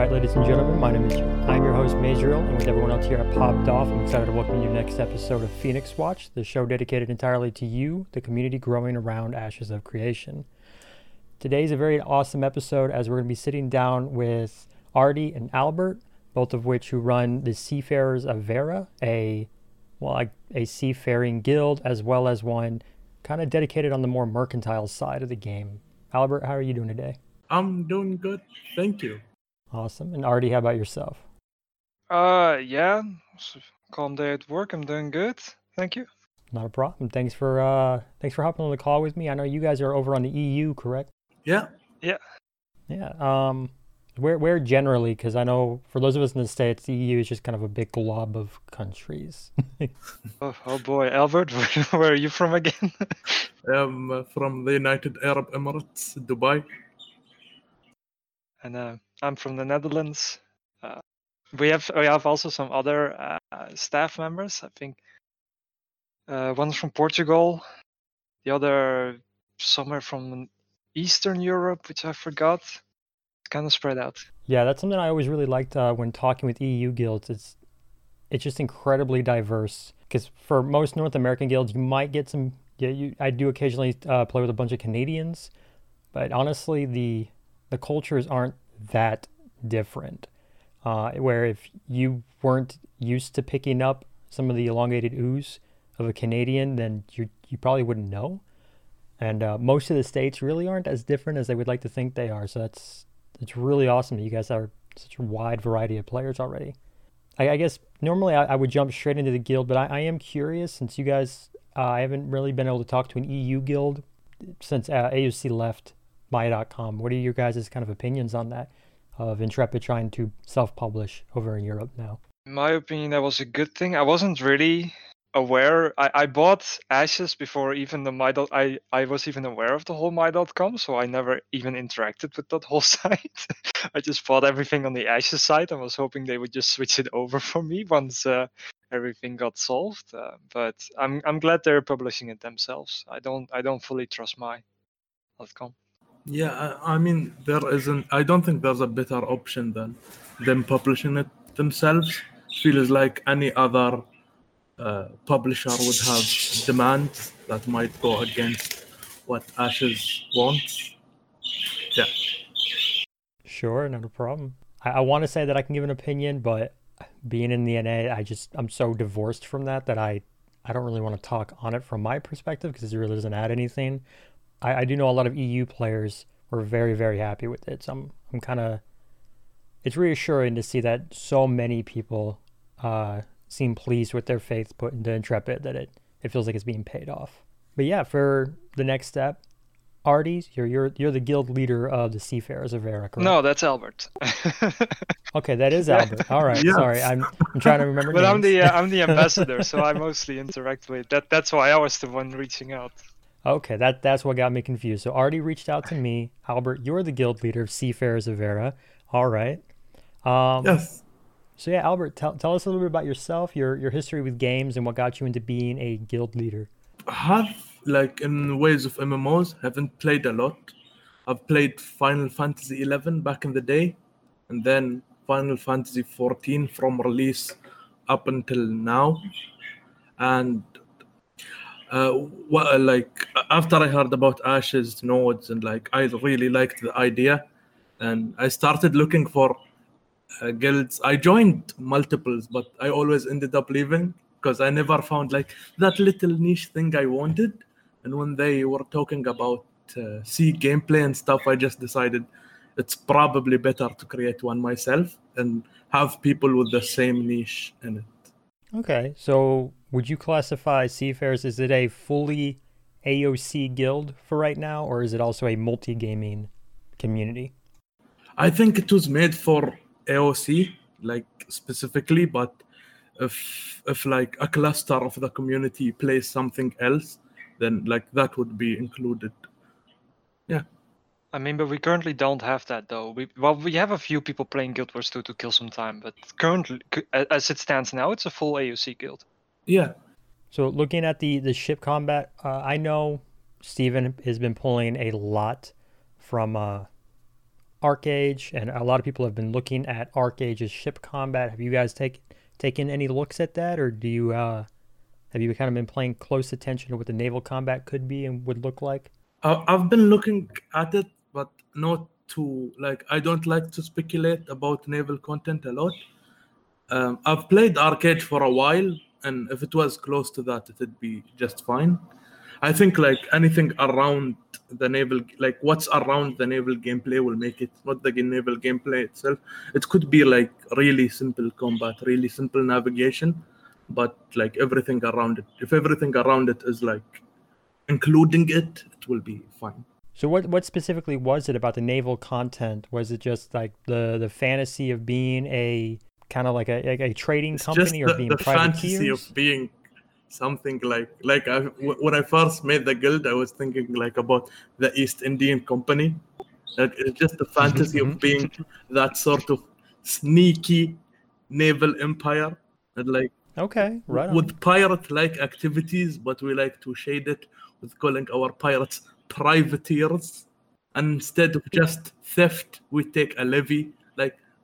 right, ladies and gentlemen, my name is I'm your host Mazriel, and with everyone else here at Popped Off, I'm excited to welcome you to the next episode of Phoenix Watch, the show dedicated entirely to you, the community growing around Ashes of Creation. Today's a very awesome episode as we're going to be sitting down with Artie and Albert, both of which who run the Seafarers of Verra, a well, a, a seafaring guild, as well as one kind of dedicated on the more mercantile side of the game. Albert, how are you doing today? I'm doing good. Thank you. Awesome. And Artie, how about yourself? Uh, yeah. Calm day at work. I'm doing good. Thank you. Not a problem. Thanks for uh, thanks for hopping on the call with me. I know you guys are over on the EU, correct? Yeah. Yeah. Yeah. Um, where where generally? Because I know for those of us in the states, the EU is just kind of a big glob of countries. oh, oh boy, Albert, where are you from again? I'm uh, from the United Arab Emirates, Dubai. And uh, I'm from the Netherlands. Uh, we have we have also some other uh, staff members. I think uh, one's from Portugal, the other somewhere from Eastern Europe, which I forgot. It's kind of spread out. Yeah, that's something I always really liked uh, when talking with EU guilds. It's it's just incredibly diverse. Because for most North American guilds, you might get some. Yeah, you, I do occasionally uh, play with a bunch of Canadians, but honestly, the the cultures aren't that different. Uh, where if you weren't used to picking up some of the elongated ooze of a Canadian, then you you probably wouldn't know. And uh, most of the states really aren't as different as they would like to think they are. So that's it's really awesome that you guys are such a wide variety of players already. I, I guess normally I, I, would jump straight into the guild, but I, I am curious since you guys uh, I haven't really been able to talk to an EU guild since uh, AOC left My.com. What are your guys' kind of opinions on that? Of Intrepid trying to self-publish over in Europe now. In my opinion, that was a good thing. I wasn't really aware. I, I bought Ashes before even the my. I I was even aware of the whole my.com, so I never even interacted with that whole site. I just bought everything on the Ashes site and was hoping they would just switch it over for me once uh, everything got solved. Uh, but I'm I'm glad they're publishing it themselves. I don't I don't fully trust my.com. Yeah, I, mean there isn't. I don't think there's a better option than them publishing it themselves. Feels like any other uh, publisher would have demands that might go against what Ashes wants. Yeah. Sure, not a problem. I, I want to say that I can give an opinion, but being in the NA, I just I'm so divorced from that that I I don't really want to talk on it from my perspective because it really doesn't add anything. I, I do know a lot of EU players were very very happy with it, so I'm I'm kind of it's reassuring to see that so many people uh, seem pleased with their faith put into Intrepid that it it feels like it's being paid off. But yeah, for the next step, Artie, you're you're you're the guild leader of the Seafarers of Verra, correct? No, that's Albert. okay, that is Albert. All right, yes. sorry, I'm I'm trying to remember. but names. I'm the uh, I'm the ambassador, so I mostly interact with that. That's why I was the one reaching out. Okay, that that's what got me confused. So Artie reached out to me. Albert, you're the guild leader of Seafarers of Verra. All right. Um, yes. So yeah, Albert, tell, tell us a little bit about yourself, your your history with games, and what got you into being a guild leader. I have like in ways of MMOs, haven't played a lot. I've played Final Fantasy 11 back in the day, and then Final Fantasy 14 from release up until now. And uh, what, like after I heard about Ashes nodes and like I really liked the idea, and I started looking for uh, guilds. I joined multiples, but I always ended up leaving because I never found like that little niche thing I wanted. And when they were talking about uh, sea gameplay and stuff, I just decided it's probably better to create one myself and have people with the same niche in it. Okay, so would you classify Seafarers? Is it a fully AOC guild for right now, or is it also a multi gaming community? I think it was made for AOC, like specifically, but if if like a cluster of the community plays something else, then like that would be included. Yeah. I mean, but we currently don't have that though. We well, we have a few people playing Guild Wars 2 to kill some time, but currently, as it stands now, it's a full AOC guild. Yeah. So looking at the the ship combat, uh, I know Steven has been pulling a lot from uh, ArcheAge, and a lot of people have been looking at ArcheAge's ship combat. Have you guys take, taken any looks at that, or do you uh, have you kind of been paying close attention to what the naval combat could be and would look like? I- I've been looking at it, but not to like. I don't like to speculate about naval content a lot. Um, I've played ArcheAge for a while, and if it was close to that, it'd be just fine. I think like anything around the naval, like what's around the naval gameplay, will make it not the naval gameplay itself. It could be like really simple combat, really simple navigation, but like everything around it. If everything around it is like including it, it will be fine. So what what specifically was it about the naval content? Was it just like the the fantasy of being a kind of like a, a, a trading It's company or being the, the fantasy privateers? of being something like like I, w- when I first made the guild, I was thinking like about the East Indian Company. Like it's just the fantasy Mhm. of being that sort of sneaky naval empire, and like Okay, right. with pirate-like activities, but we like to shade it with calling our pirates privateers. And instead of just theft, we take a levy.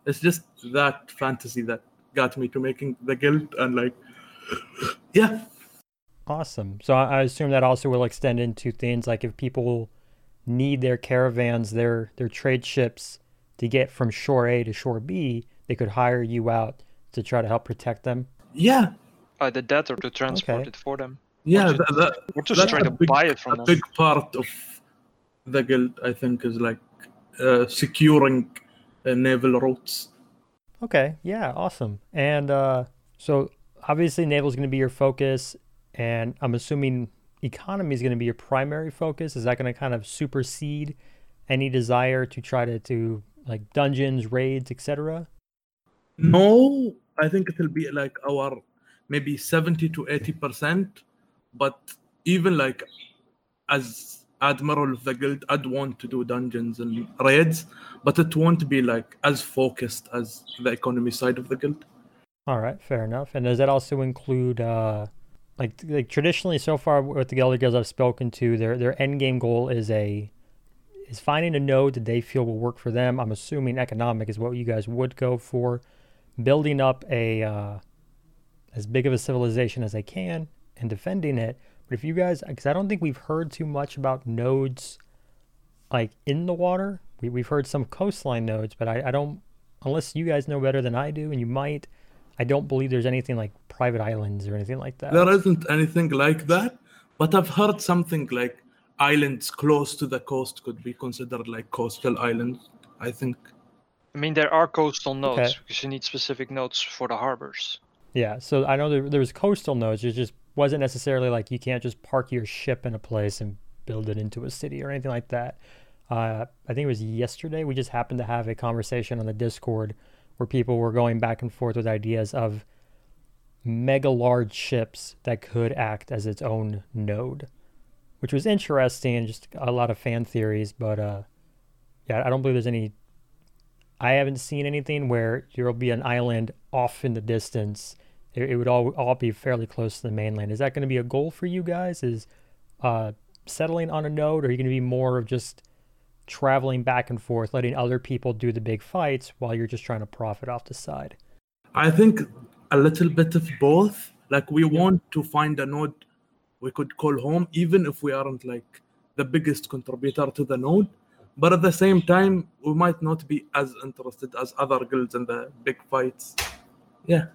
Like it's just that fantasy that got me to making the guild, and like, yeah, Awesome. So I I assume that also will extend into things like if people need their caravans, their their trade ships to get from shore A to shore B, they could hire you out to try to help protect them. yeah, Either that or to transport Okay. it for them. yeah. Or That, that, Or just trying to big- buy it from a them. big part of the guild, I think, is like uh, securing uh, naval routes. Okay, yeah, awesome. And uh, so obviously naval is going to be your focus, and I'm assuming economy is going to be your primary focus. Is that going to kind of supersede any desire to try to do like dungeons, raids, etc.? No, I think it'll be like our maybe 70 to 80 percent. But even like as admiral of the guild, I'd want to do dungeons and raids, but it won't be like as focused as the economy side of the guild. All right, fair enough. And does that also include uh like like traditionally so far with the other guilds I've spoken to, their their end game goal is a is finding a node that they feel will work for them. I'm assuming economic is what you guys would go for, building up a uh, as big of a civilization as they can and defending it. But if you guys, because I don't think we've heard too much about nodes like in the water. We we've heard some coastline nodes, but I, I don't unless you guys know better than I do, and you might. I don't believe there's anything like private islands or anything like that. There isn't anything like that, but I've heard something like islands close to the coast could be considered like coastal islands. I think. I mean, there are coastal nodes Okay. because you need specific nodes for the harbors. Yeah, so I know there, there was coastal nodes. It just wasn't necessarily like you can't just park your ship in a place and build it into a city or anything like that. Uh, I think it was yesterday. We just happened to have a conversation on the Discord where people were going back and forth with ideas of mega large ships that could act as its own node, which was interesting and just a lot of fan theories. But uh, yeah, I don't believe there's any. I haven't seen anything where there'll be an island off in the distance. It, it would all all be fairly close to the mainland. Is that going to be a goal for you guys? Is uh, settling on a node, or are you going to be more of just traveling back and forth, letting other people do the big fights while you're just trying to profit off the side? I think a little bit of both. Like we want to find a node we could call home, even if we aren't like the biggest contributor to the node. But at the same time, we might not be as interested as other guilds in the big fights. Yeah.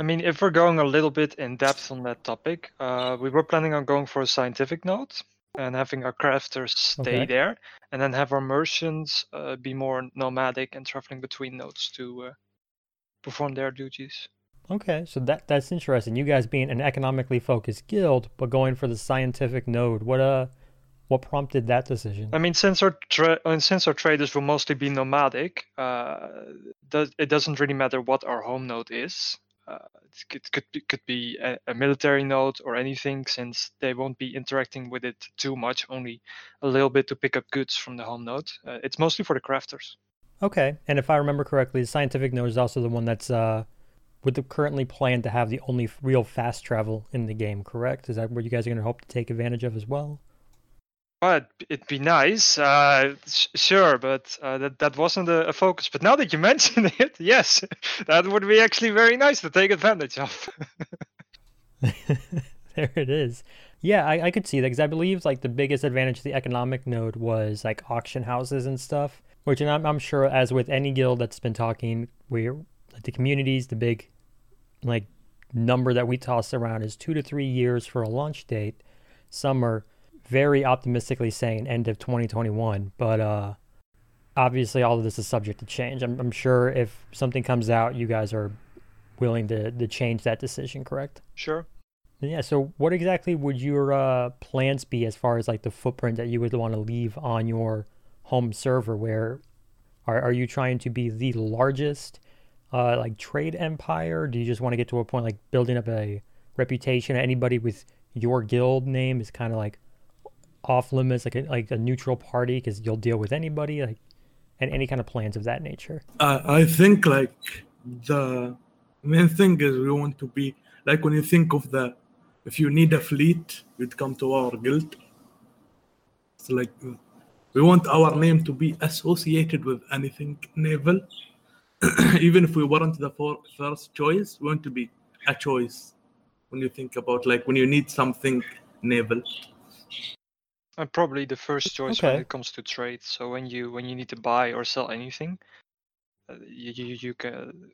I mean, if we're going a little bit in depth on that topic, uh, we were planning on going for a scientific node and having our crafters stay Okay. there, and then have our merchants uh, be more nomadic and traveling between nodes to uh, perform their duties. Okay, so that that's interesting. You guys being an economically focused guild, but going for the scientific node. What uh, what prompted that decision? I mean, since our tra- uh, since our traders will mostly be nomadic, uh, does, it doesn't really matter what our home node is. Uh, it could could be, could be a, a military node or anything, since they won't be interacting with it too much, only a little bit to pick up goods from the home node. Uh, it's mostly for the crafters. Okay, and if I remember correctly, the scientific node is also the one that's uh, with the currently planned to have the only real fast travel in the game. Correct? Is that what you guys are going to hope to take advantage of as well? But it'd be nice, uh, sure, but uh, that that wasn't a, a, focus. But now that you mention it, yes, that would be actually very nice to take advantage of. there it is. Yeah, I, I could see that because I believe like the biggest advantage of the economic node was like auction houses and stuff. Which, and I'm, I'm sure, as with any guild that's been talking, we're like the communities, the big like number that we toss around is two to three years for a launch date. Some are very optimistically saying end of 2021, but uh, obviously all of this is subject to change. I'm, I'm sure if something comes out, you guys are willing to, to change that decision, correct? Sure. Yeah. So, what exactly would your uh, plans be as far as like the footprint that you would want to leave on your home server? Where are are you trying to be the largest uh, like trade empire? Do you just want to get to a point like building up a reputation? Anybody with your guild name is kind of like off limits, like a, like a neutral party, because you'll deal with anybody, like and any kind of plans of that nature. Uh, I think like the main thing is we want to be like when you think of the if you need a fleet, you'd come to our guild. It's like we want our name to be associated with anything naval. Even if we weren't the first choice, we want to be a choice when you think about like when you need something naval. I'm probably the first choice okay. when it comes to trade. So when you when you need to buy or sell anything, uh, you, you, you can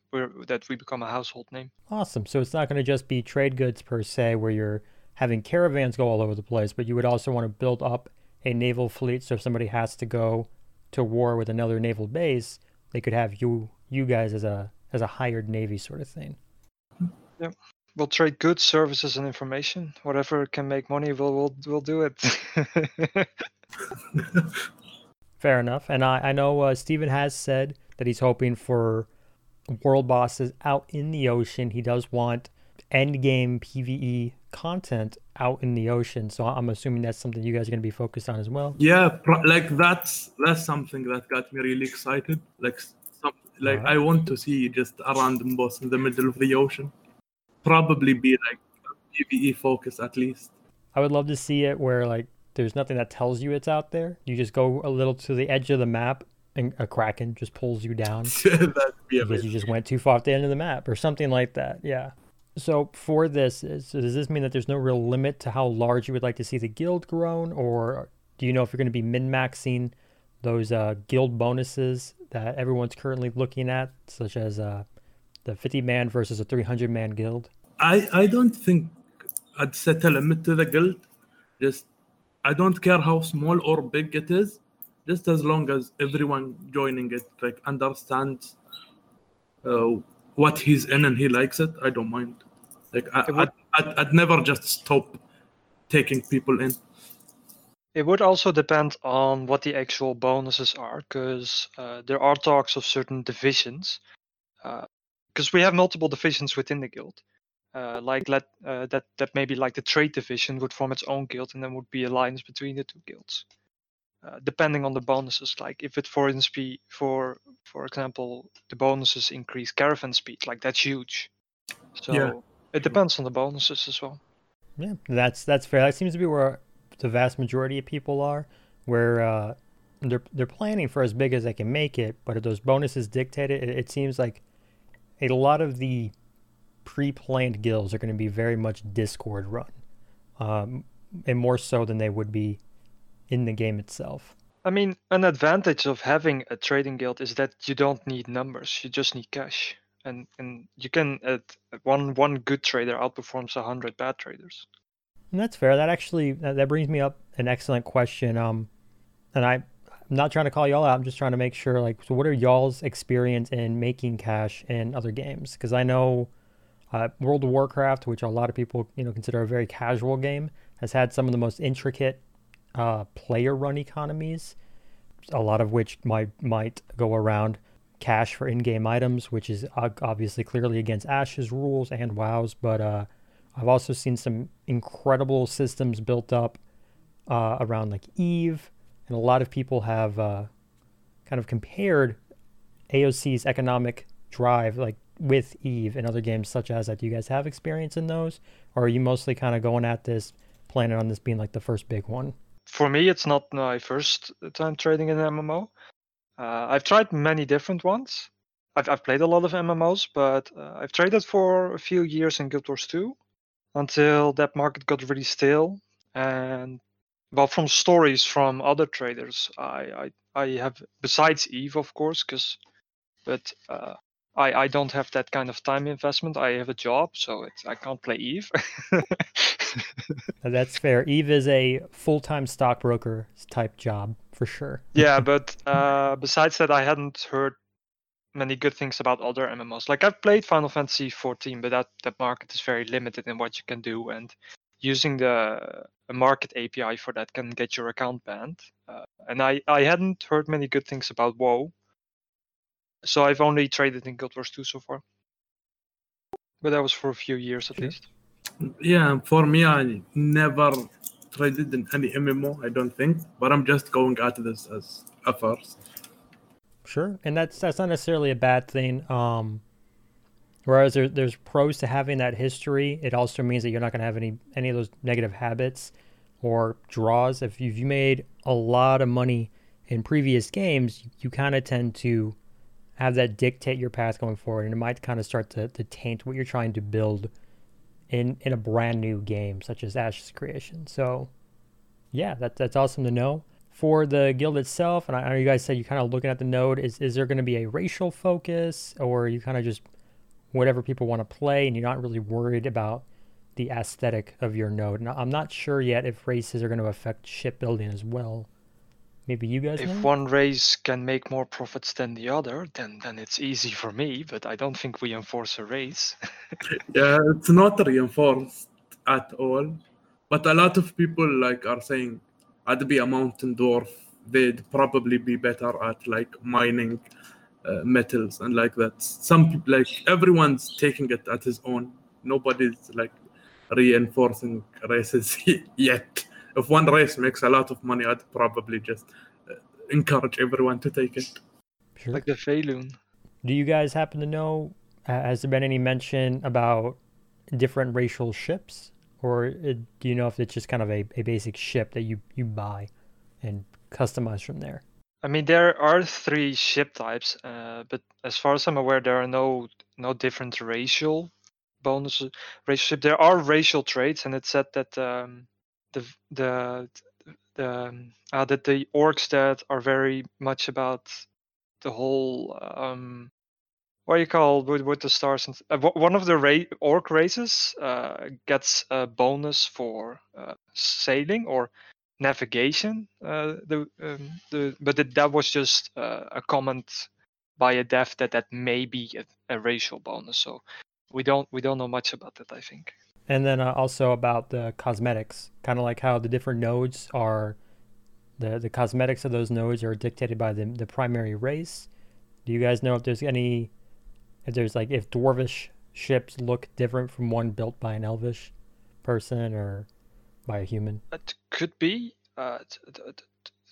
that we become a household name. Awesome. So it's not going to just be trade goods per se, where you're having caravans go all over the place, but you would also want to build up a naval fleet. So if somebody has to go to war with another naval base, they could have you you guys as a as a hired navy sort of thing. Yep. We'll trade goods, services, and information. Whatever can make money, we'll we'll, we'll do it. Fair enough. And I, I know uh, Steven has said that he's hoping for world bosses out in the ocean. He does want end game PVE content out in the ocean. So I'm assuming that's something you guys are going to be focused on as well. Yeah, like that's that's something that got me really excited. Like some, like right. I want to see just a random boss in the middle of the ocean. Probably be like PVE focus at least. I would love to see it where like there's nothing that tells you it's out there. You just go a little to the edge of the map and a kraken just pulls you down because you just went too far off the end of the map or something like that. Yeah. So for this, so does this mean that there's no real limit to how large you would like to see the guild grown, or do you know if you're going to be min maxing those uh, guild bonuses that everyone's currently looking at, such as uh, the 50 man versus a 300 man guild? I I don't think I'd set a limit to the guild. Just I don't care how small or big it is just as long as everyone joining it like understands uh, what he's in and he likes it, I don't mind. Like I, would, I'd, I'd, I'd never just stop taking people in. It would also depend on what the actual bonuses are, because uh, there are talks of certain divisions. Because we have multiple divisions within the guild, uh, like let uh, that that maybe like the trade division would form its own guild, and then would be alliance between the two guilds. Uh, depending on the bonuses. Like if it, for instance, for for example, the bonuses increase caravan speed, like that's huge. So yeah. it depends on the bonuses as well. Yeah, that's that's fair. That seems to be where the vast majority of people are, where uh, they're they're planning for as big as they can make it, but if those bonuses dictate it, it, it seems like a lot of the pre-planned guilds are going to be very much Discord run, um, and more so than they would be in the game itself. I mean, an advantage of having a trading guild is that you don't need numbers; you just need cash, and and you can uh, one one good trader outperforms a hundred bad traders. And that's fair. That actually that, that brings me up an excellent question. Um, and I, I'm not trying to call y'all out. I'm just trying to make sure. Like, so what are y'all's experience in making cash in other games? Because I know uh, World of Warcraft, which a lot of people you know consider a very casual game, has had some of the most intricate uh, player run economies, a lot of which might might go around cash for in-game items, which is obviously clearly against Ash's rules and WoW's. But uh, I've also seen some incredible systems built up uh, around like Eve, and a lot of people have uh, kind of compared AOC's economic drive like with Eve and other games such as that. Do you guys have experience in those, or are you mostly kind of going at this, planning on this being like the first big one? for me, it's not my first time trading in an MMO. Uh, I've tried many different ones. I've, I've played a lot of MMOs, but uh, I've traded for a few years in Guild Wars 2 until that market got really stale. And well, from stories from other traders, I I, I have besides Eve, of course, because but uh, I I don't have that kind of time investment. I have a job, so it's I can't play Eve. That's fair. Eve is a full time stockbroker type job for sure. yeah, but uh, besides that, I hadn't heard many good things about other MMOs. Like I've played Final Fantasy 14, but that that market is very limited in what you can do, and using the market API for that can get your account banned. Uh, and I I hadn't heard many good things about WoW, so I've only traded in Guild Wars 2 so far. But that was for a few years at Sure. least. Yeah, for me, I never traded in any MMO. I don't think, but I'm just going at this as a first. Sure, and that's that's not necessarily a bad thing. Um, whereas there, there's pros to having that history. It also means that you're not going to have any any of those negative habits or draws. If you've made a lot of money in previous games, you, kind of tend to have that dictate your path going forward, and it might kind of start to, to taint what you're trying to build in in a brand new game such as Ash's Creation. So, yeah, that that's awesome to know for the guild itself, and I know you guys said you're kind of looking at the node. Is is there going to be a racial focus, or you kind of just whatever people want to play, and you're not really worried about the aesthetic of your node? And I'm not sure yet if races are going to affect shipbuilding as well. Maybe you guys If know. one race can make more profits than the other, then then it's easy for me. But I don't think we enforce a race. Yeah, it's not reinforced at all. But a lot of people like are saying, "I'd be a mountain dwarf. They'd probably be better at like mining uh, metals and like that." Some people, like everyone's taking it at his own. Nobody's like reinforcing races yet. If one race makes a lot of money, I'd probably just uh, encourage everyone to take it. Sure. like the Feilun. Do you guys happen to know? Uh, has there been any mention about different racial ships, or uh, do you know if it's just kind of a, a basic ship that you you buy and customize from there? I mean, there are three ship types, uh, but as far as I'm aware, there are no no different racial bonuses. Racial ship. There are racial traits, and it said that um, the the the um, uh, that the orcs that are very much about the whole um, what do you call with, with the stars and uh, one of the ra- orc races uh, gets a bonus for uh, sailing or navigation. Uh, the um, the but it, that was just uh, a comment by a dev that that may be a, a racial bonus. So we don't we don't know much about that. I think. And then uh, also about the cosmetics, kind of like how the different nodes are, the the cosmetics of those nodes are dictated by the the primary race. Do you guys know if there's any, if there's like if dwarvish ships look different from one built by an elvish person or by a human? It could be. Uh,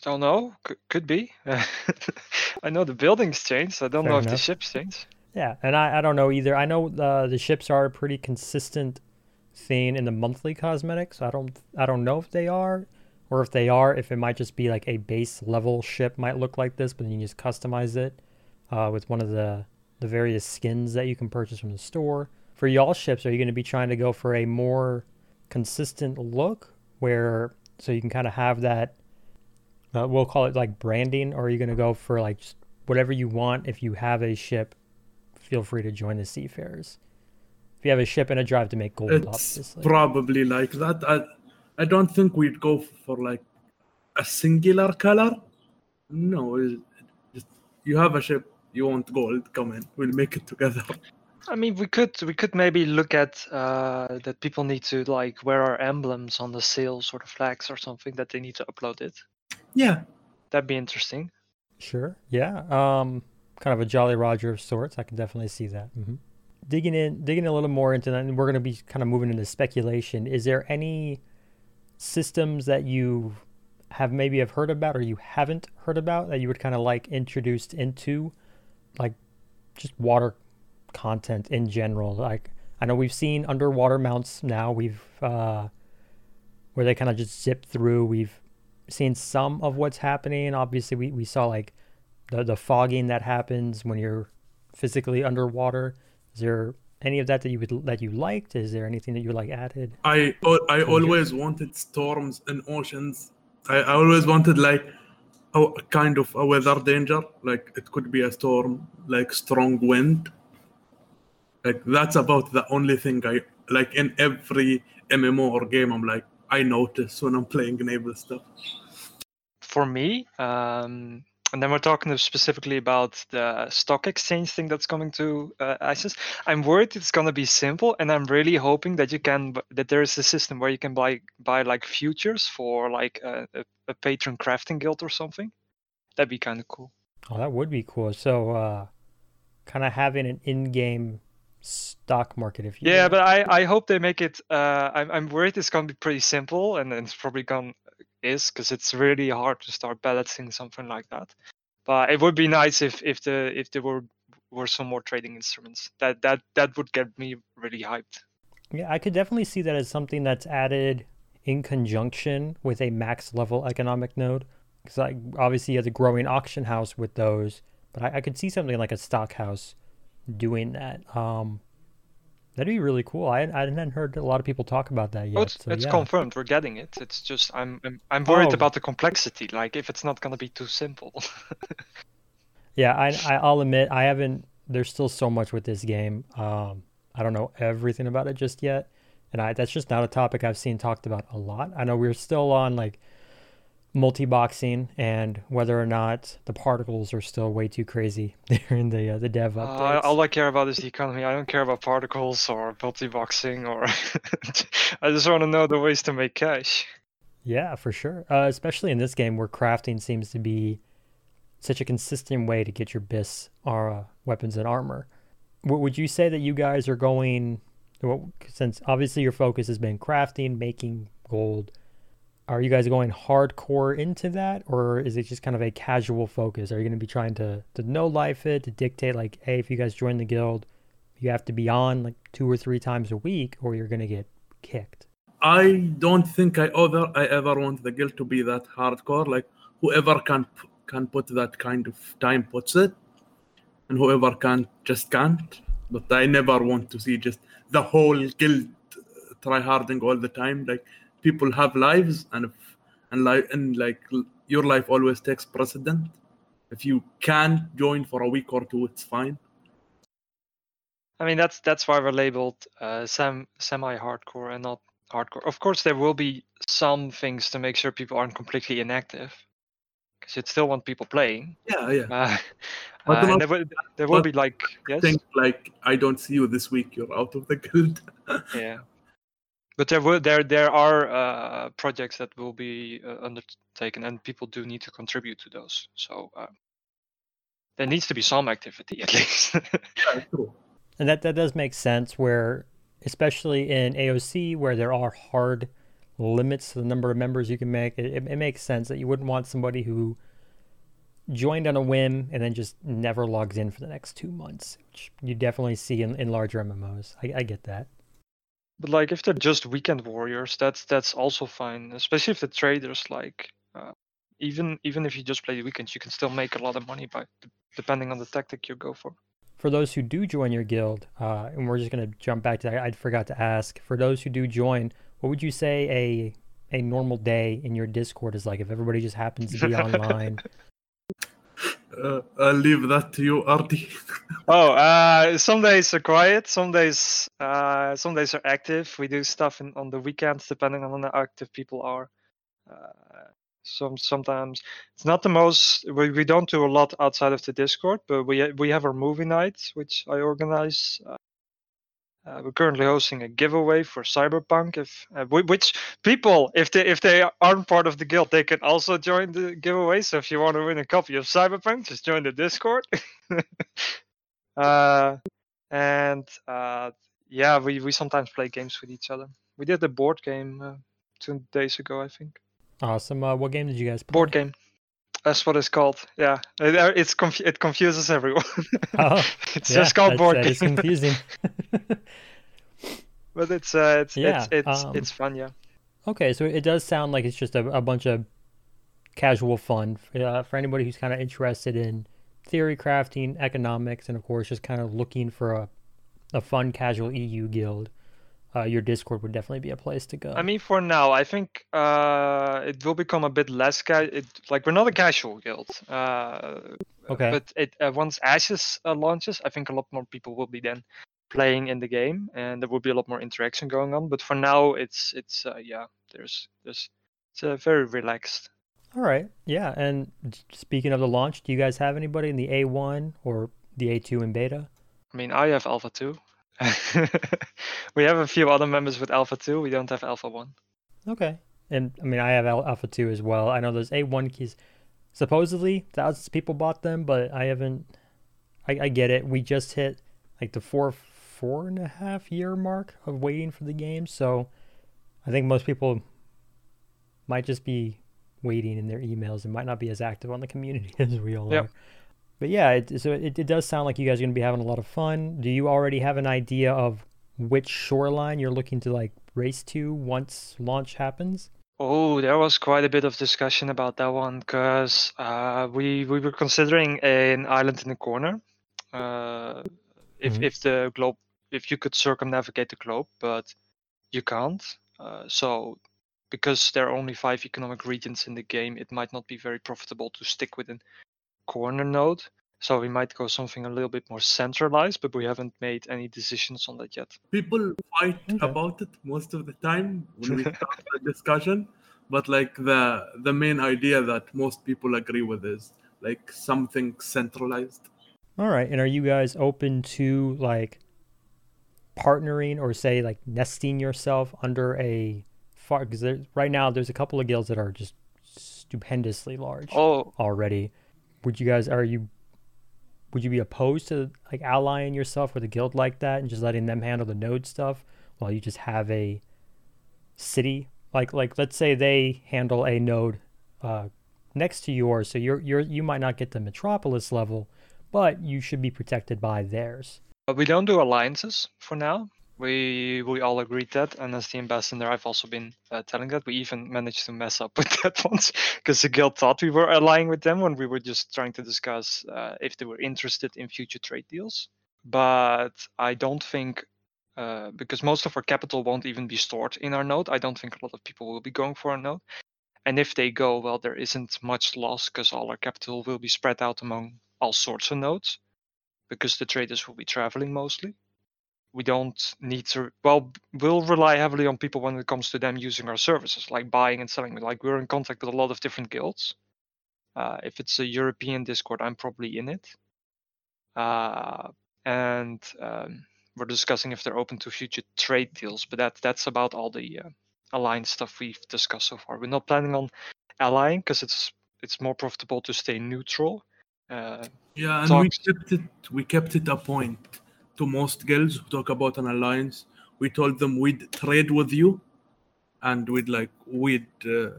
don't know. Could, could be. I know the buildings changed. I don't Fair know if the ships change. Yeah, and I, I don't know either. I know the the ships are a pretty consistent thing in the monthly cosmetics. I don't I don't know if they are, or if they are, if it might just be like a base level ship might look like this, but then you just customize it uh, with one of the the various skins that you can purchase from the store. For y'all ships, are you going to be trying to go for a more consistent look, where so you can kind of have that? Uh, we'll call it like branding, or are you going to go for like just whatever you want? If you have a ship feel free to join the seafarers. If you have a ship and a drive to make gold, It's obviously. probably like that. I, I don't think we'd go for like a singular color. No, it- just you have a ship, you want gold, come in, we'll make it together. I mean, we could we could maybe look at uh, that people need to like wear our emblems on the sails or the flags or something that they need to upload it. Yeah, That'd be interesting. Sure. Yeah. Um, kind of a Jolly Roger of sorts. I can definitely see that. hmm Digging in, digging a little more into that, and we're going to be kind of moving into speculation. Is there any systems that you have maybe have heard about or you haven't heard about that you would kind of like introduced into, like, just water content in general? Like, I know we've seen underwater mounts now. We've uh, where they kind of just zip through. We've seen some of what's happening. Obviously, we, we saw like the the fogging that happens when you're physically underwater. Is there any of that that you would that you liked? Is there anything that you like added? I I always wanted storms and oceans. I, I always wanted like a kind of a weather danger. Like it could be a storm, like strong wind. Like that's about the only thing I like in every MMO or game. I'm like I notice when I'm playing naval stuff. For me, um, and then we're talking specifically about the stock exchange thing that's coming to uh, Ashes. I'm worried it's going to be simple, and I'm really hoping that you can that there is a system where you can buy buy like futures for like a, a, a patron crafting guild or something. That'd be kind of cool. Oh, that would be cool. So, uh, kind of having an in-game stock market, if you yeah. will. But I I hope they make it. Uh, I'm I'm worried it's to be pretty simple, and then it's probably gonna is because it's really hard to start balancing something like that. But it would be nice if if the if there were were some more trading instruments. That that that would get me really hyped. Yeah, I could definitely see that as something that's added in conjunction with a max level economic node. Because like obviously have the growing auction house with those, but I, I could see something like a stock house doing that. Um, That'd be really cool. I, I hadn't heard a lot of people talk about that yet. Oh, it's, so, it's yeah. confirmed. We're getting it. It's just I'm I'm, I'm worried Oh. about the complexity. Like if it's not gonna be too simple. Yeah, I, I I'll admit I haven't. There's still so much with this game. Um, I don't know everything about it just yet, and I that's just not a topic I've seen talked about a lot. I know we're still on like multi-boxing and whether or not the particles are still way too crazy during the uh, the dev Uh, updates. all I care about is the economy. I don't care about particles or multi-boxing or. I just want to know the ways to make cash. Yeah, for sure. Uh, especially in this game where crafting seems to be such a consistent way to get your bis uh, weapons and armor. W- would you say that you guys are going, well, since obviously your focus has been crafting, making gold, are you guys going hardcore into that or is it just kind of a casual focus? Are you going to be trying to, to know life it, to dictate like, hey, if you guys join the guild, you have to be on like two or three times a week or you're going to get kicked? I don't think I ever I ever want the guild to be that hardcore. Like whoever can can put that kind of time puts it, and whoever can't just can't. But I never want to see just the whole guild uh, try harding all the time. Like people have lives, and if and like and like your life always takes precedent. If you can't join for a week or two, it's fine. I mean that's that's why we're labeled uh, sem semi-hardcore and not hardcore. Of course, there will be some things to make sure people aren't completely inactive, because you'd still want people playing. Yeah, yeah. Uh, But uh, there will, there will be like yes, Think like I don't see you this week. You're out of the guild. yeah. But there will there there are uh, projects that will be uh, undertaken, and people do need to contribute to those. So uh, there needs to be some activity at least. yeah, true. And that, that does make sense where, especially in AOC, where there are hard limits to the number of members you can make, it, it, it makes sense that you wouldn't want somebody who joined on a whim and then just never logs in for the next two months, which you definitely see in, in larger MMOs. I, I get that. But like if they're just weekend warriors, that's that's also fine. Especially if the traders like uh, even even if you just play the weekends, you can still make a lot of money by depending on the tactic you go for. For those who do join your guild, uh, and we're just going to jump back to that, I forgot to ask. For those who do join, what would you say a a normal day in your Discord is like if everybody just happens to be online? Uh, I'll leave that to you, Artie. Oh, uh, some days are quiet. Some days, uh, some days are active. We do stuff in, on the weekends, depending on how active people are. Uh, some sometimes it's not the most. We, we don't do a lot outside of the Discord, but we we have our movie nights, which I organize. Uh, we're currently hosting a giveaway for Cyberpunk. If uh, which people, if they if they aren't part of the guild, they can also join the giveaway. So if you want to win a copy of Cyberpunk, just join the Discord. uh, and uh, yeah, we, we sometimes play games with each other. We did a board game uh, two days ago, I think. Awesome. Uh, what game did you guys play? Board game. That's what it's called. Yeah, it, uh, it's conf- it confuses everyone. Oh, it's yeah, just called board game. is confusing. but it's uh, it's Yeah, it's it's um, it's fun. Yeah. okay, so it does sound like it's just a, a bunch of casual fun uh, for anybody who's kind of interested in theory crafting, economics, and of course just kind of looking for a a fun casual EU guild. Uh, your Discord would definitely be a place to go. I mean, for now, I think uh, it will become a bit less ca- it, like we're not a casual guild. Uh, okay. But it uh, once Ashes uh, launches, I think a lot more people will be then playing in the game, and there will be a lot more interaction going on. But for now, it's it's uh, yeah, there's there's it's uh, very relaxed. All right, yeah. And speaking of the launch, do you guys have anybody in the A1 or the A2 in beta? I mean, I have Alpha two. we have a few other members with Alpha two. We don't have Alpha one. Okay, and I mean, I have Alpha two as well. I know those A1 keys. Supposedly, thousands of people bought them, but I haven't. I, I get it. We just hit like the four four and a half year mark of waiting for the game, so I think most people might just be waiting in their emails and might not be as active on the community as we all yep. are. But yeah, it, so it, it does sound like you guys are going to be having a lot of fun. Do you already have an idea of which shoreline you're looking to like race to once launch happens? Oh, there was quite a bit of discussion about that one because uh, we we were considering an island in the corner. Uh, if mm-hmm. if the globe if you could circumnavigate the globe, but you can't. Uh, so because there are only five economic regions in the game, it might not be very profitable to stick with a corner node. So we might go something a little bit more centralized, but we haven't made any decisions on that yet. People fight okay. about it most of the time when we start the discussion, but like the the main idea that most people agree with is like something centralized. All right, and are you guys open to like partnering or say like nesting yourself under a far because right now there's a couple of guilds that are just stupendously large oh already would you guys are you would you be opposed to like allying yourself with a guild like that and just letting them handle the node stuff while you just have a city like like let's say they handle a node uh, next to yours so you're you're you might not get the metropolis level but you should be protected by theirs but we don't do alliances for now. We we all agreed that, and as the ambassador, I've also been uh, telling that. We even managed to mess up with that once because the guild thought we were allying with them when we were just trying to discuss uh, if they were interested in future trade deals. But I don't think uh, because most of our capital won't even be stored in our node. I don't think a lot of people will be going for a node. And if they go, well, there isn't much loss because all our capital will be spread out among all sorts of nodes because the traders will be traveling mostly. We don't need to, well, we'll rely heavily on people when it comes to them using our services, like buying and selling. Like we're in contact with a lot of different guilds. Uh, if it's a European Discord, I'm probably in it. Uh, and um, we're discussing if they're open to future trade deals, but that that's about all the uh, alliance stuff we've discussed so far. We're not planning on allying because it's it's more profitable to stay neutral uh, yeah, and we kept it. We kept it a point to most girls who talk about an alliance. We told them we'd trade with you, and we'd like we'd uh,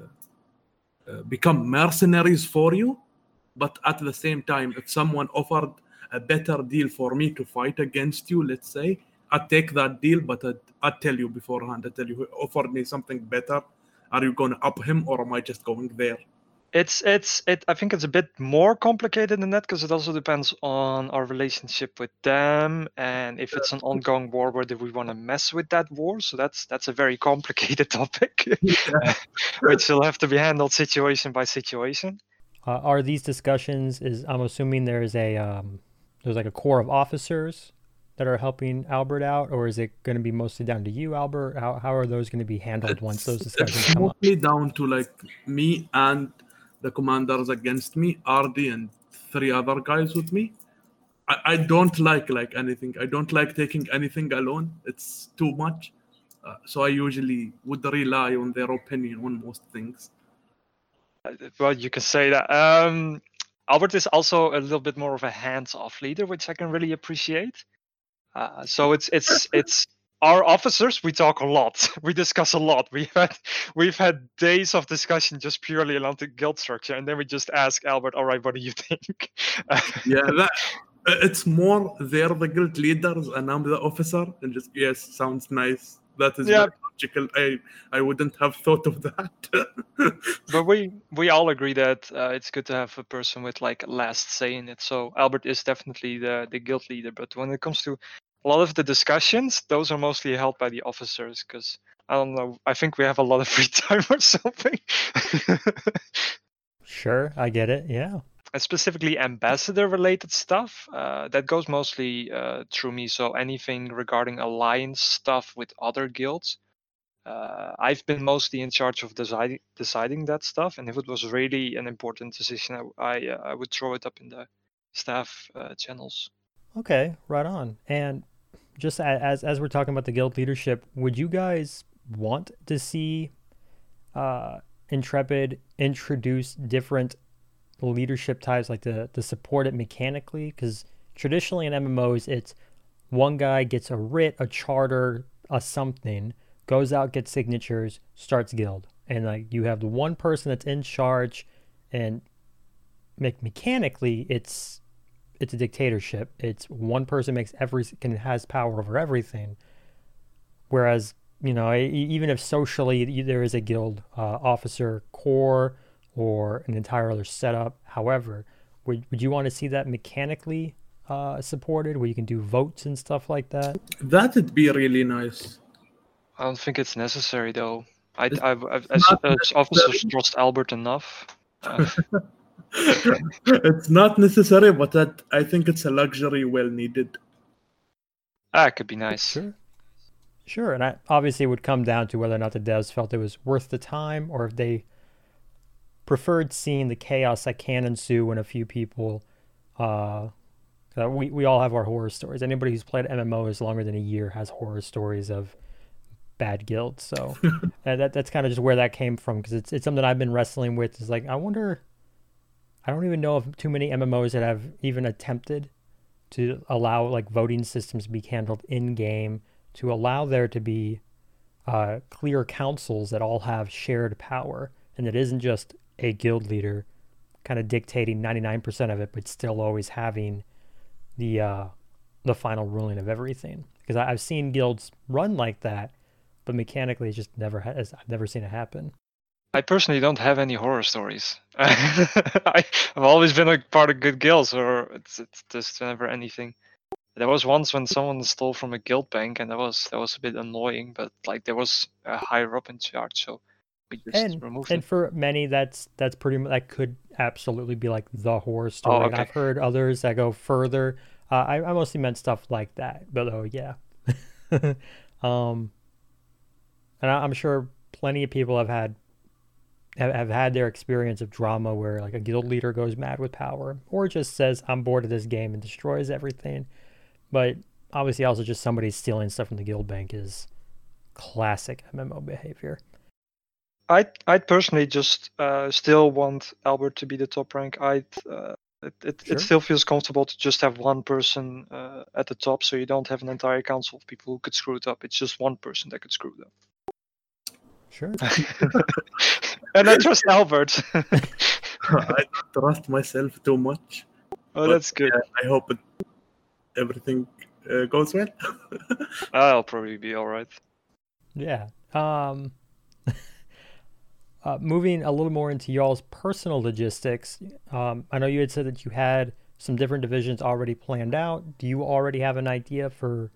uh, become mercenaries for you. But at the same time, if someone offered a better deal for me to fight against you, let's say, I'd take that deal. But I'd, I'd tell you beforehand. I tell you, who offered me something better. Are you going to up him, or am I just going there? It's it's it. I think it's a bit more complicated than that because it also depends on our relationship with them and if it's an ongoing war, whether we want to mess with that war. So that's that's a very complicated topic, which will have to be handled situation by situation. Uh, are these discussions? Is I'm assuming there's a um, there's like a core of officers that are helping Albert out, or is it going to be mostly down to you, Albert? How how are those going to be handled it's, once those discussions it's come mostly up? down to like me and the commanders against me, Artie and three other guys with me. I, I don't like like anything. I don't like taking anything alone. It's too much. Uh, so I usually would rely on their opinion on most things. Uh, well, you can say that. Um, Albert is also a little bit more of a hands-off leader, which I can really appreciate. Uh, so it's it's it's our officers we talk a lot we discuss a lot we've had we've had days of discussion just purely around the guild structure and then we just ask albert all right what do you think yeah that, it's more they're the guild leaders and i'm the officer and just yes sounds nice That is Yeah. logical. I I wouldn't have thought of that. but we we all agree that uh, it's good to have a person with like last say in it. So Albert is definitely the the guild leader. But when it comes to a lot of the discussions, those are mostly held by the officers because I don't know. I think we have a lot of free time or something. Sure, I get it. Yeah. and specifically ambassador related stuff uh, that goes mostly uh, through me so anything regarding alliance stuff with other guilds uh, i've been mostly in charge of deciding deciding that stuff and if it was really an important decision i i, uh, I would throw it up in the staff uh, channels Okay, right on. And just as as we're talking about the guild leadership, would you guys want to see uh, Intrepid introduce different leadership types, like to to support it mechanically? Because traditionally in MMOs, it's one guy gets a writ, a charter, a something, goes out, gets signatures, starts guild, and like you have the one person that's in charge, and me- mechanically, it's it's a dictatorship. It's one person makes every can has power over everything. Whereas you know, even if socially there is a guild uh, officer core or an entire other setup, however, would would you want to see that mechanically uh, supported, where you can do votes and stuff like that? That'd be really nice. i don't think it's necessary though i It's i I've, as, not as officers trust albert enough uh, it's not necessary, but that I think it's a luxury well needed. ah, it could be nice Sure. Sure, and I, obviously it would come down to whether or not the devs felt it was worth the time, or if they preferred seeing the chaos that can ensue when a few people. Uh, uh, we we all have our horror stories. Anybody who's played MMOs longer than a year has horror stories of bad guilds. So uh, that that's kind of just where that came from because it's it's something I've been wrestling with. Is like I wonder. I don't even know if too many MMOs that have even attempted to allow like voting systems to be handled in game to allow there to be uh, clear councils that all have shared power. And it isn't just a guild leader kind of dictating 99% of it but still always having the uh, the final ruling of everything. Because I've seen guilds run like that but mechanically it just never has I've never seen it happen I personally don't have any horror stories. I, I've always been a part of good guilds, or it's, it's just never anything. There was once when someone stole from a guild bank, and that was that was a bit annoying. But like there was a higher up in charge, so we just and removed and for many that's that's pretty much that could absolutely be like the horror story Oh, okay. i've heard others that go further uh, I, I mostly meant stuff like that but oh yeah um and I, i'm sure plenty of people have had have, have had their experience of drama where like a guild leader goes mad with power or just says i'm bored of this game and destroys everything but obviously also just somebody stealing stuff from the guild bank is classic mmo behavior I I personally just uh, still want Albert to be the top rank. I uh, it, it, Sure. it still feels comfortable to just have one person uh, at the top, so you don't have an entire council of people who could screw it up. It's just one person that could screw it up. sure and I trust Albert. I trust myself too much. oh, that's good. yeah, I hope it, everything uh, goes well. I'll probably be all right. Yeah. Um, uh, moving a little more into y'all's personal logistics, um, I know you had said that you had some different divisions already planned out. Do you already have an idea for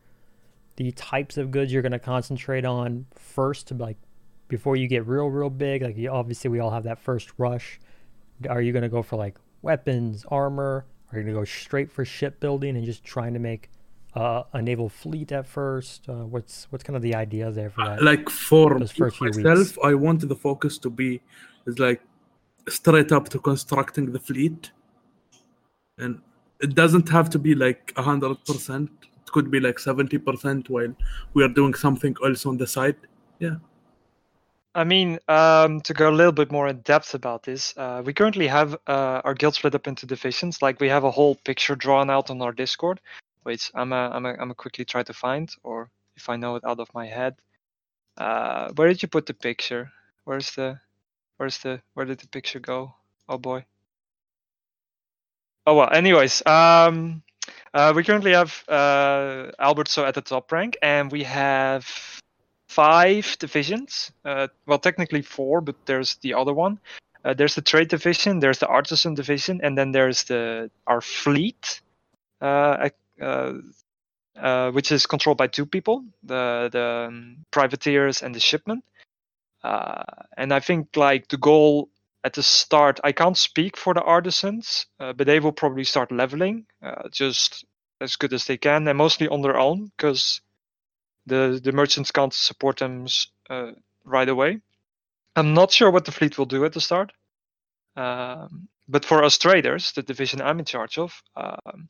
the types of goods you're going to concentrate on first, to like before you get real, real big? Like, you, obviously, we all have that first rush. Are you going to go for like weapons, armor? Are you going to go straight for shipbuilding and just trying to make uh, a naval fleet at first? Uh, what's what's kind of the idea there for that? like for Those first few myself. I wanted the focus to be is like straight up to constructing the fleet, and it doesn't have to be like hundred percent. It could be like seventy percent while we are doing something else on the side. Yeah, I mean, um, to go a little bit more in depth about this, uh, we currently have uh, our guild split up into divisions. Like we have a whole picture drawn out on our Discord. which I'm a, I'm a, I'm a quickly try to find, or if I know it out of my head. Uh, where did you put the picture? Where's the, where's the, where did the picture go? Oh boy. Oh well. Anyways, um, uh, we currently have uh, Albert so at the top rank, and we have five divisions. Uh, well, technically four, but there's the other one. Uh, there's the trade division, there's the artisan division, and then there's the our fleet, uh, uh, uh which is controlled by two people: the the um, privateers and the shipmen. Uh, and I think like the goal at the start, I can't speak for the artisans, but they will probably start leveling just as good as they can, and mostly on their own because the the merchants can't support them right away. I'm not sure what the fleet will do at the start. Um, but for us traders, the division I'm in charge of, um,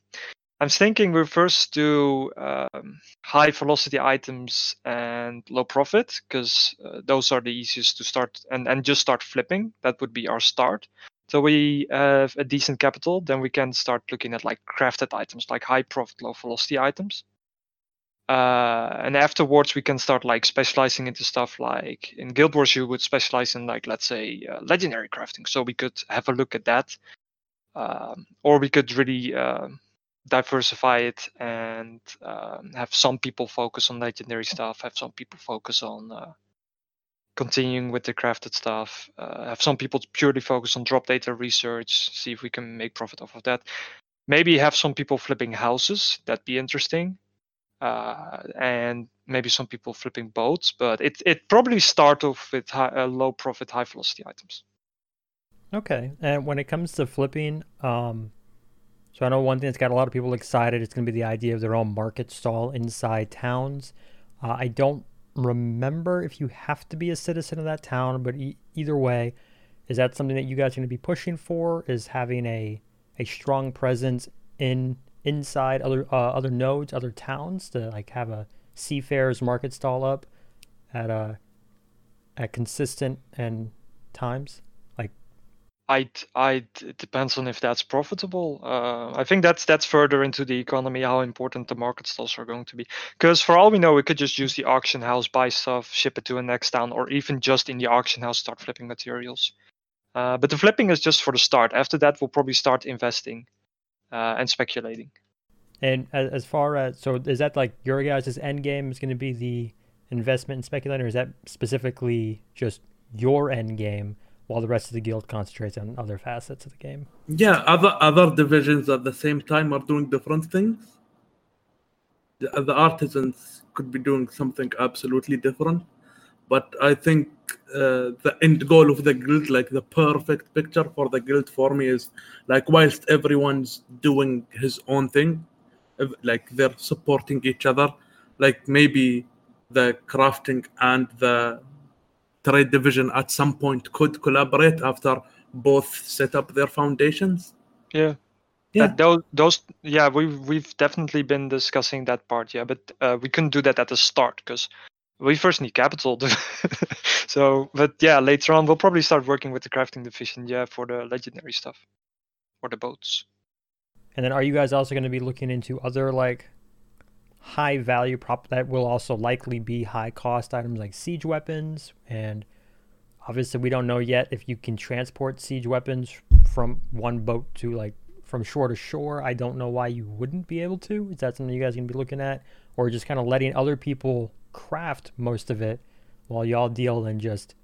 I'm thinking we first do um, high velocity items and low profit because uh, those are the easiest to start and, and just start flipping. That would be our start. So we have a decent capital, then we can start looking at like crafted items, like high profit, low velocity items uh, and afterwards we can start like specializing into stuff like in guild wars you would specialize in like let's say uh, legendary crafting. So we could have a look at that um, or we could really uh, diversify it and um, have some people focus on legendary stuff have some people focus on uh, continuing with the crafted stuff uh, have some people purely focus on drop data research see if we can make profit off of that. Maybe have some people flipping houses that'd be interesting uh, and maybe some people flipping boats. But it it probably start off with high, uh, low profit, high velocity items. Okay, and when it comes to flipping, um, so I know one thing that's got a lot of people excited. It's going to be the idea of their own market stall inside towns. Uh, I don't remember if you have to be a citizen of that town, but e- either way, is that something that you guys are going to be pushing for? Is having a a strong presence in inside other uh, other nodes, other towns to like have a seafarers market stall up at a uh, at consistent and times like I I it depends on if that's profitable. Uh, I think that's that's further into the economy how important the market stalls are going to be. Because for all we know, we could just use the auction house, buy stuff, ship it to a next town, or even just in the auction house start flipping materials. Uh, but the flipping is just for the start. After that, we'll probably start investing uh, and speculating. And as, as far as so, is that like your guys' end game is going to be the investment and speculating, or is that specifically just your end game, while the rest of the guild concentrates on other facets of the game? Yeah, other other divisions at the same time are doing different things. The, the artisans could be doing something absolutely different, but I think uh, the end goal of the guild, like the perfect picture for the guild for me, is like whilst everyone's doing his own thing, like they're supporting each other. Like maybe the crafting and the trade division at some point could collaborate after both set up their foundations. Yeah. Yeah. That, those, those, yeah, we've we've definitely been discussing that part, yeah, but uh, we couldn't do that at the start because we first need capital. so, but yeah, later on we'll probably start working with the crafting division, yeah, for the legendary stuff, or the boats. And then are you guys also going to be looking into other like high value prop that will also likely be high cost items like siege weapons and obviously we don't know yet if you can transport siege weapons from one boat to like from shore to shore. I don't know why you wouldn't be able to. Is that something you guys going to be looking at or just kind of letting other people craft most of it while y'all deal and just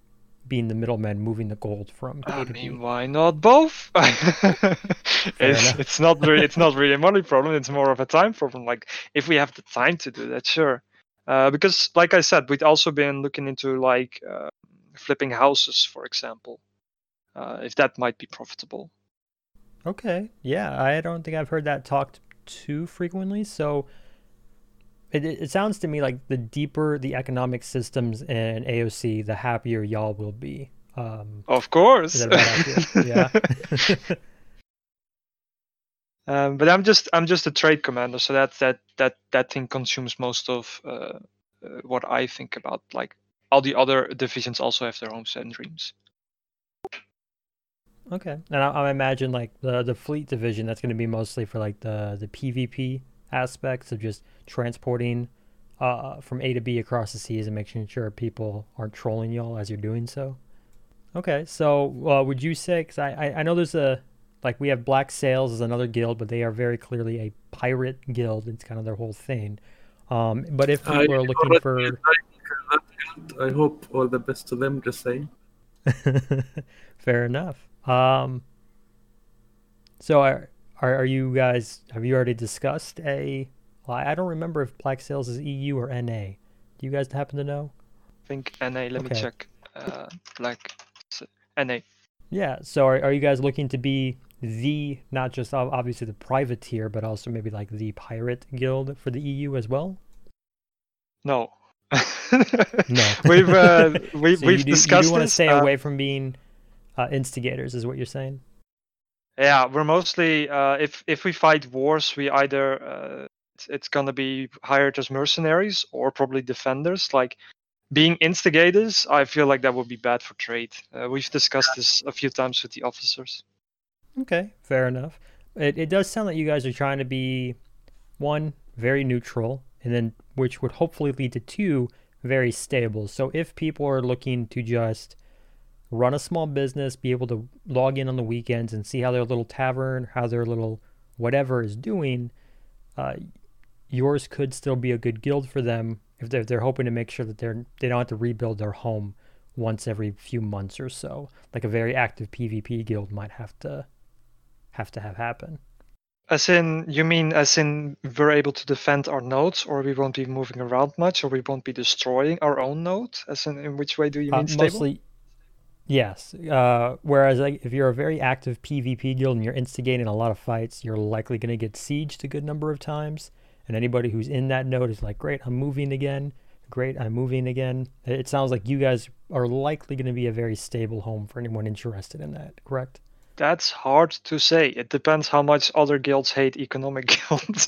being the middleman moving the gold from I mean, why not both? it's, it's not really it's not really a money problem. It's more of a time problem. Like if we have the time to do that, sure. Uh, because, like I said, we've also been looking into like uh, flipping houses, for example, uh, if that might be profitable. Okay, yeah, I don't think I've heard that talked too frequently. So it, it sounds to me like the deeper the economic systems in AOC, the happier y'all will be. Um, of course. yeah. um, but I'm just I'm just a trade commander, so that that that that thing consumes most of uh, uh, what I think about. Like all the other divisions also have their hopes and dreams. Okay, and I, I imagine like the the fleet division that's going to be mostly for like the the PvP aspects of just transporting uh, from A to B across the seas and making sure people aren't trolling y'all as you're doing so. Okay, so uh, would you say? Because I, I I know there's a like we have Black Sails as another guild, but they are very clearly a pirate guild. It's kind of their whole thing. Um, but if people are looking for. I hope all the best to them. Just saying. Fair enough. Um, so are, are are you guys? Have you already discussed a? Well, I don't remember if Black Sails is EU or NA. Do you guys happen to know? I think NA. Let me check. Uh, Black NA. Yeah. So are are you guys looking to be the not just obviously the privateer, but also maybe like the pirate guild for the EU as well? No. No. we've uh, we, So we've you do, discussed you do want to stay uh, away from being uh, instigators, is what you're saying? Yeah, we're mostly uh, if if we fight wars, we either uh, it's, it's gonna be hired as mercenaries or probably defenders. Like being instigators, I feel like that would be bad for trade. Uh, we've discussed this a few times with the officers. Okay, fair enough. It it does sound like you guys are trying to be one very neutral, and then which would hopefully lead to two very stable. So if people are looking to just run a small business, be able to log in on the weekends and see how their little tavern, how their little whatever is doing, uh, yours could still be a good guild for them if they're, they're hoping to make sure that they're they don't have to rebuild their home once every few months or so, like a very active PvP guild might have to have to have happen. As in, you mean as in we're able to defend our nodes, or we won't be moving around much, or we won't be destroying our own node? As in, in which way do you Uh, mean stable? mostly, yes. Uh, whereas, like, if you're a very active PvP guild and you're instigating a lot of fights, you're likely going to get sieged a good number of times. And anybody who's in that node is like, "Great, I'm moving again. Great, I'm moving again." It sounds like you guys are likely going to be a very stable home for anyone interested in that. Correct? That's hard to say. It depends how much other guilds hate economic guilds.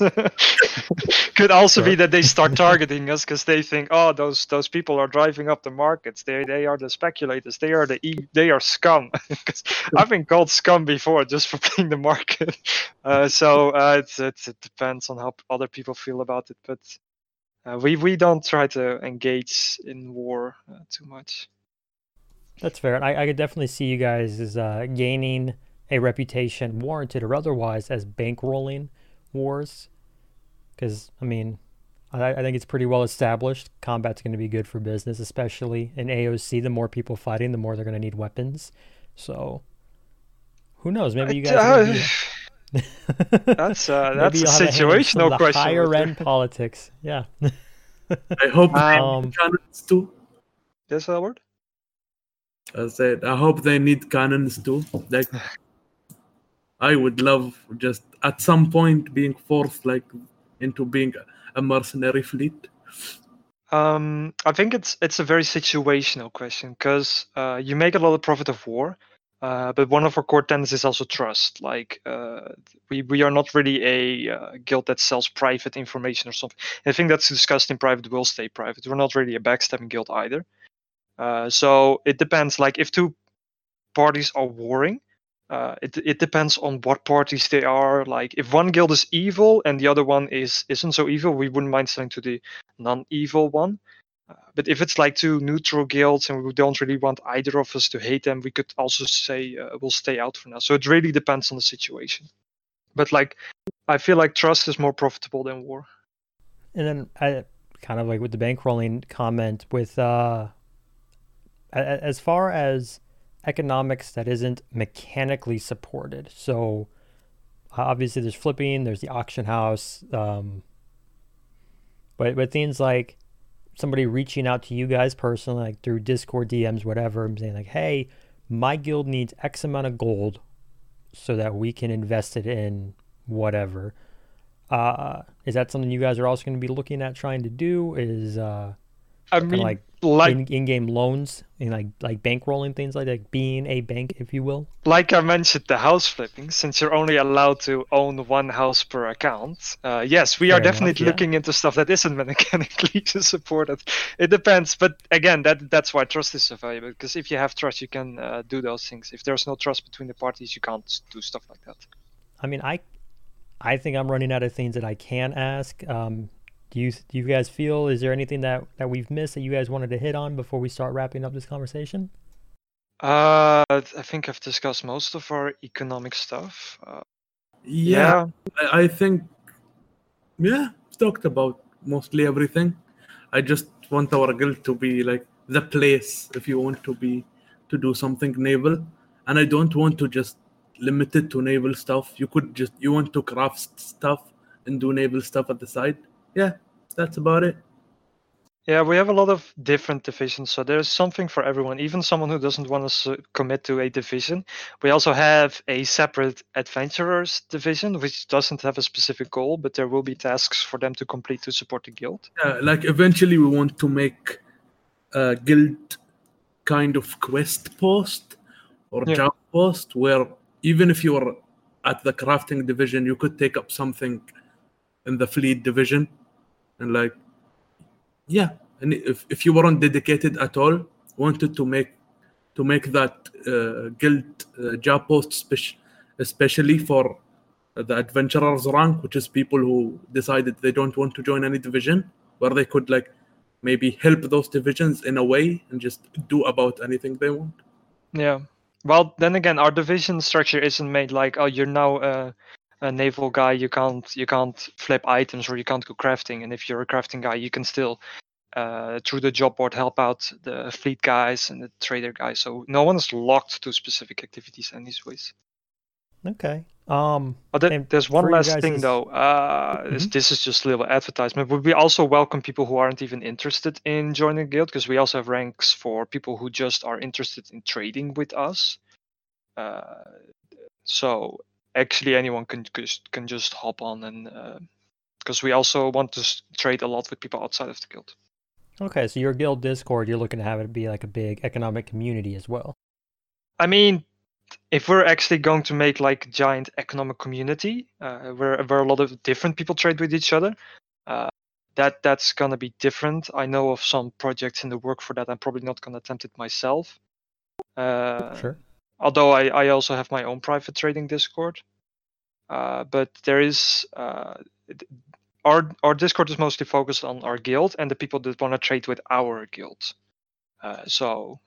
Could also be that they start targeting us because they think, oh, those those people are driving up the markets. They they are the speculators. They are the e- they are scum. 'Cause I've been called scum before just for playing the market. Uh, so uh, it's, it's it depends on how other people feel about it. But uh, we we don't try to engage in war uh, too much. That's fair. I, I could definitely see you guys as uh, gaining a reputation, warranted or otherwise, as bankrolling wars. Because, I mean, I, I think it's pretty well established. Combat's going to be good for business, especially in AOC. The more people fighting, the more they're going to need weapons. So, who knows? Maybe you Uh, guys. are gonna That's uh, that's a you'll have hand in some of situational the question. Higher end politics. Yeah. I hope they Um, need cannons too. Yes, Albert? I said I hope they need cannons too. Like I would love just at some point being forced like into being a mercenary fleet. Um, I think it's it's a very situational question because uh, you make a lot of profit of war, uh, but one of our core tenets is also trust. Like uh, we we are not really a uh, guild that sells private information or something. I think that's discussed in private will stay private. We're not really a backstabbing guild either. Uh, so it depends. Like if two parties are warring, uh, it it depends on what parties they are. Like if one guild is evil and the other one is isn't so evil, we wouldn't mind selling to the non-evil one. Uh, but if it's like two neutral guilds and we don't really want either of us to hate them, we could also say uh, we'll stay out for now. So it really depends on the situation. But like, I feel like trust is more profitable than war. And then I kind of like with the bankrolling comment with uh as far as economics that isn't mechanically supported. So obviously there's flipping, there's the auction house, um but but things like somebody reaching out to you guys personally, like through Discord DMs, whatever, and saying like, "Hey, my guild needs X amount of gold, so that we can invest it in whatever." Uh, is that something you guys are also going to be looking at trying to do? Is uh, I mean, like like in, in-game loans and like like bankrolling things like that, being a bank, if you will? like I mentioned, the house flipping, since you're only allowed to own one house per account, uh, yes, we Fair are enough, definitely yeah. looking into stuff that isn't mechanically supported. It depends, but again, that that's why trust is so valuable. Because if you have trust, you can uh, do those things. If there's no trust between the parties, you can't do stuff like that. I mean, I I think I'm running out of things that I can ask. Um, do you do you guys feel is there anything that that we've missed that you guys wanted to hit on before we start wrapping up this conversation? Uh, I think I've discussed most of our economic stuff. Uh, Yeah, I, I think yeah, talked about mostly everything. I just want our guild to be like the place if you want to be to do something naval, and I don't want to just limit it to naval stuff. You could just you want to craft stuff and do naval stuff at the side. Yeah, that's about it. Yeah, we have a lot of different divisions, so there's something for everyone, even someone who doesn't want to commit to a division. We also have a separate adventurers division, which doesn't have a specific goal, but there will be tasks for them to complete to support the guild. Yeah, like eventually we want to make a guild kind of quest post or Yeah. job post where even if you're at the crafting division, you could take up something in the fleet division and like yeah and if, if you weren't dedicated at all wanted to make to make that uh, guild uh, job post spec- especially for the adventurers rank which is people who decided they don't want to join any division where they could like maybe help those divisions in a way and just do about anything they want Yeah. Well, then again, our division structure isn't made like, oh, you're now a, a naval guy. You can't you can't flip items or you can't go crafting. And if you're a crafting guy, you can still uh, through the job board help out the fleet guys and the trader guys. So no one's locked to specific activities anyways. Okay. Um, But And there's one last thing is- though. Uh, this, Mhm. this is just a little advertisement. But we also welcome people who aren't even interested in joining guild because we also have ranks for people who just are interested in trading with us. Uh, so actually, anyone can just can just hop on and because we also want to trade a lot with people outside of the guild. okay, so your guild Discord, you're looking to have it be like a big economic community as well. I mean, if we're actually going to make like a giant economic community, uh, where where a lot of different people trade with each other, uh, that that's gonna be different. I know of some projects in the work for that. I'm probably not gonna attempt it myself. Uh, Sure. Although I, I also have my own private trading Discord, uh, but there is uh, our our Discord is mostly focused on our guild and the people that want to trade with our guild. Uh, so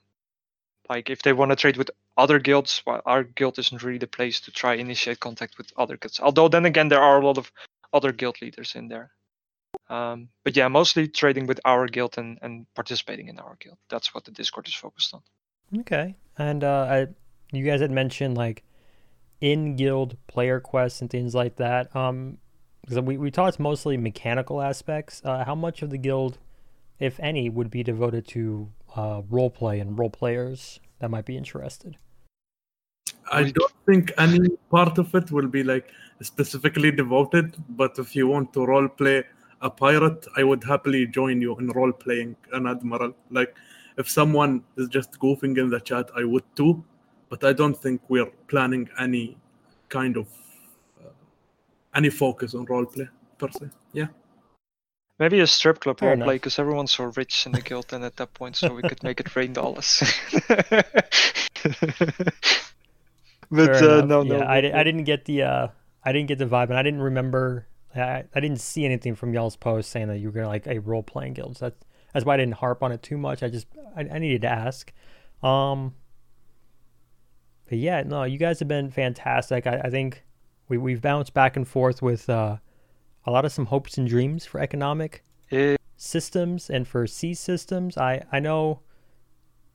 like if they want to trade with other guilds well our guild isn't really the place to try initiate contact with other guilds. Although then again there are a lot of other guild leaders in there. Um, but yeah mostly trading with our guild and, and participating in our guild. That's what the discord is focused on. Okay. And uh, I, you guys had mentioned like in guild player quests and things like that. Um, because we we talked mostly mechanical aspects. Uh, how much of the guild, if any, would be devoted to uh, role play and role players that might be interested? I don't think any part of it will be like specifically devoted, but if you want to role play a pirate, I would happily join you in role playing an admiral. Like if someone is just goofing in the chat, I would too, but I don't think we're planning any kind of uh, any focus on role play per se. Yeah. maybe a strip club Fair roleplay enough. because everyone's so rich in the guild and at that point so we could make it rain dollars but Fair uh, enough. no no yeah, I, I didn't get the uh, I didn't get the vibe, and I didn't remember. I, I didn't see anything from y'all's post saying that you were gonna like a role playing guild. So that's that's why I didn't harp on it too much. I just I, I needed to ask. Um, but yeah, no, you guys have been fantastic. I, I think we we've bounced back and forth with uh, a lot of some hopes and dreams for economic Yeah. systems and for sea systems. I, I know,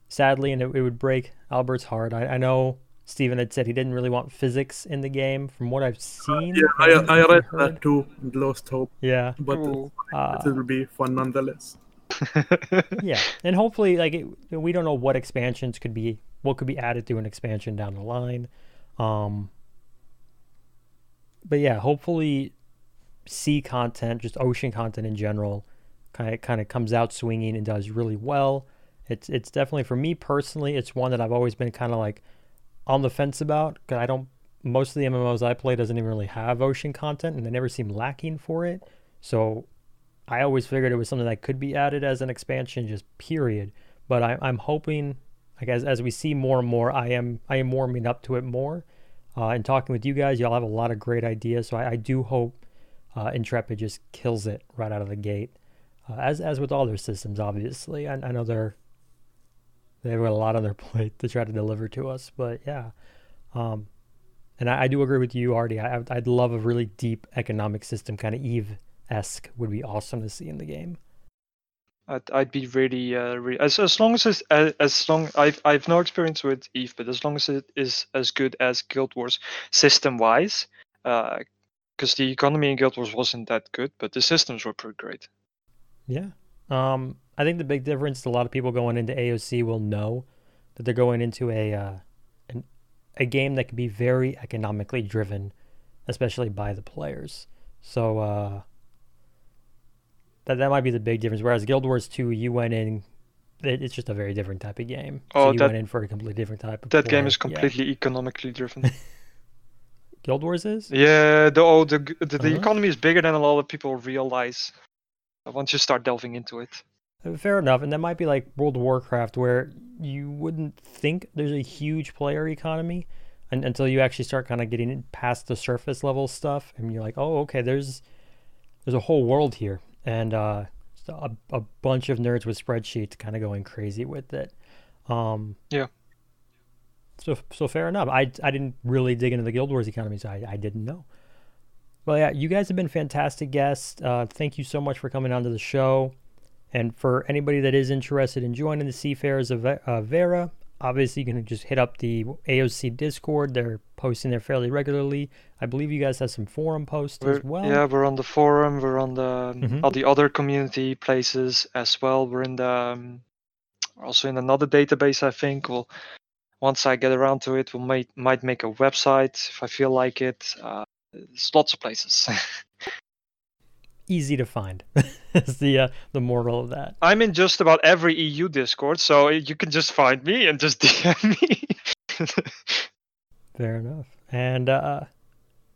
sadly, and it, it would break Albert's heart. I, I know Steven had said he didn't really want physics in the game. From what I've seen, Yeah, I, I read heard. that too and lost hope, Yeah, but uh, it will be fun nonetheless. yeah, and hopefully, like it, we don't know what expansions could be, what could be added to an expansion down the line. Um, but yeah, hopefully, sea content, just ocean content in general, kind of kind of comes out swinging and does really well. It's it's definitely for me personally, it's one that I've always been kind of like on the fence about because I don't. Most of the MMOs I play doesn't even really have ocean content, and they never seem lacking for it. So I always figured it was something that could be added as an expansion, just period. But I, I'm hoping, like as as we see more and more, I am I am warming up to it more. Uh, and talking with you guys, y'all have a lot of great ideas. So I, I do hope uh, Intrepid just kills it right out of the gate, uh, as as with all their systems. Obviously, I, I know they're they've got a lot on their plate to try to deliver to us. But yeah, um, and I, I do agree with you, Artie. I, I'd love a really deep economic system, kind of Eve esque would be awesome to see in the game. I'd, I'd be really, uh, really as as long as it's, as, as long I've I've no experience with Eve, but as long as it is as good as Guild Wars system wise, because uh, the economy in Guild Wars wasn't that good, but the systems were pretty great. Yeah. Um, I think the big difference, a lot of people going into AOC will know that they're going into a uh, an, a game that can be very economically driven, especially by the players. So uh, that that might be the big difference. Whereas Guild Wars 2, you went in, it's just a very different type of game. So oh, you that, went in for a completely different type of. Game. That game is completely yeah. economically driven. Guild Wars is. Yeah, the oh, the the, the uh-huh. economy is bigger than a lot of people realize. Once you start delving into it. Uh, fair enough, and that might be like World of Warcraft, where you wouldn't think there's a huge player economy and, until you actually start kind of getting past the surface level stuff, and you're like, oh, okay, there's there's a whole world here, and uh, a, a bunch of nerds with spreadsheets kind of going crazy with it. Um, yeah. So so fair enough. I I didn't really dig into the Guild Wars economy, so I, I didn't know. Well, yeah, you guys have been fantastic guests. Uh, thank you so much for coming onto the show. And for anybody that is interested in joining the Seafarers of uh, Verra, obviously you can just hit up the AOC Discord. They're posting there fairly regularly. I believe you guys have some forum posts we're, as well. Yeah, we're on the forum. We're on the mm-hmm. all the other community places as well. We're in the um, also in another database. I think we'll once I get around to it, we might might make a website if I feel like it. Uh, there's lots of places. Easy to find. is the uh, the moral of that. I'm in just about every EU Discord, so you can just find me and just DM me. Fair enough. And uh,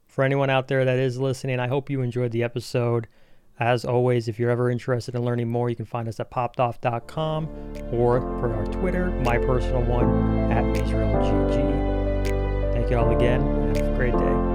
for anyone out there that is listening, I hope you enjoyed the episode. As always, if you're ever interested in learning more, you can find us at poppedoff.com or for our Twitter, my personal one, at MazerLGG. Thank you all again. Have a great day.